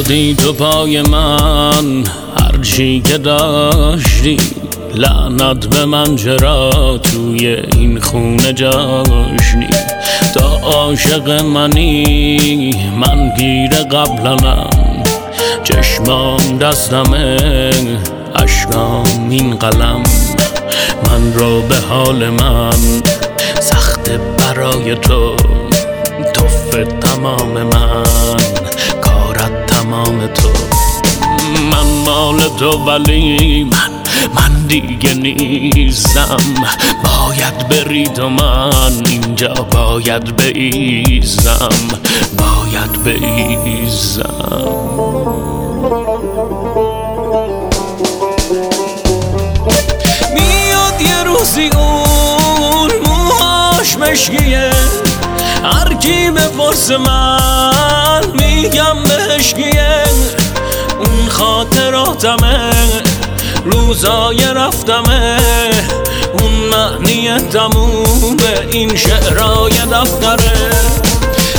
ریختی تو پای من هرچی که داشتی لعنت به من چرا توی این خونه جاشنی؟ تا عاشق منی من گیر قبلنم. چشمام دستمه اشکام این قلم. من رو به حال من سخت برای تو توف تمام من. تو. من مال تو ولی من من دیگه نیستم. باید بری تو من اینجا باید بیزم باید بیزم روزی اون موهاش مشکیه. هر کی بپرس من میگم بهشگیه اون خاطراتمه روزای رفتمه. اون معنی تموم این شعرای دفتره.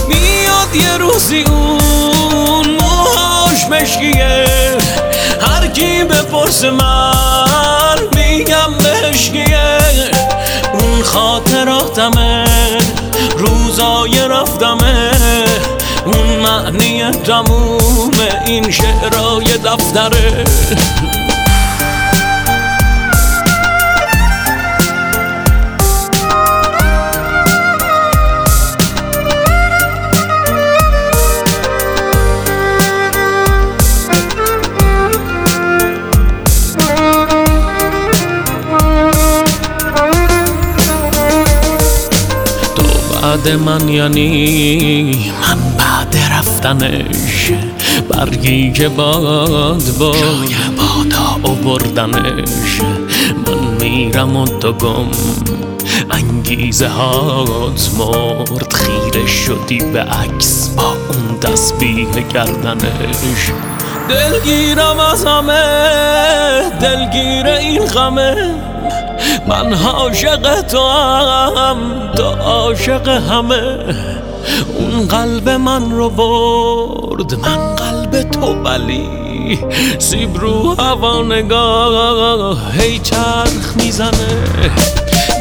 میاد یه روزی اون موهاش مشکیه. هر کی بپرس من میگم بهشگیه اون خاطراتمه روزای رفتمه. تموم این شعرای دفتره. بعد من یعنی من بعد رفتنش. برگی که باد با بادا اووردنش من میرم و تو گم. انگیزه هات مرد خیره شدی به عکس با اون تسبیح گردنش دلگیرم از همه دلگیر این غمه. من عاشق تو هم تو عاشق همه. اون قلب من رو برد من قلب تو ولی. سیب رو هوا نگاه هی چرخ می‌زنه.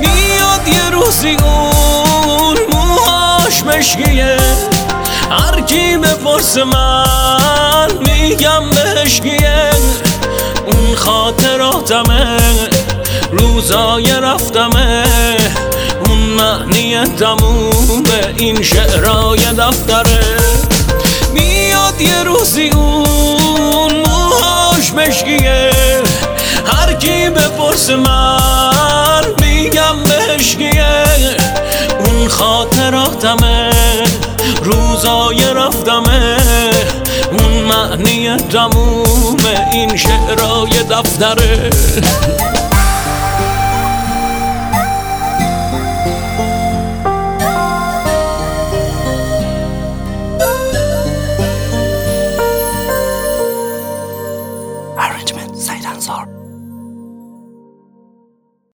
میاد یه روزی اون موهاش مشکیه. هر کی بپرس من میگم بهشگیه اون خاطراتمه. روزای رفتمه اون معنی تموم این شعرای دفتره. میاد یه روزی اون موهاش مشکیه هر کی بپرس من میگم بهشگیه اون خاطراتمه روزای رفتمه اون معنی تموم این شعرای دفتره.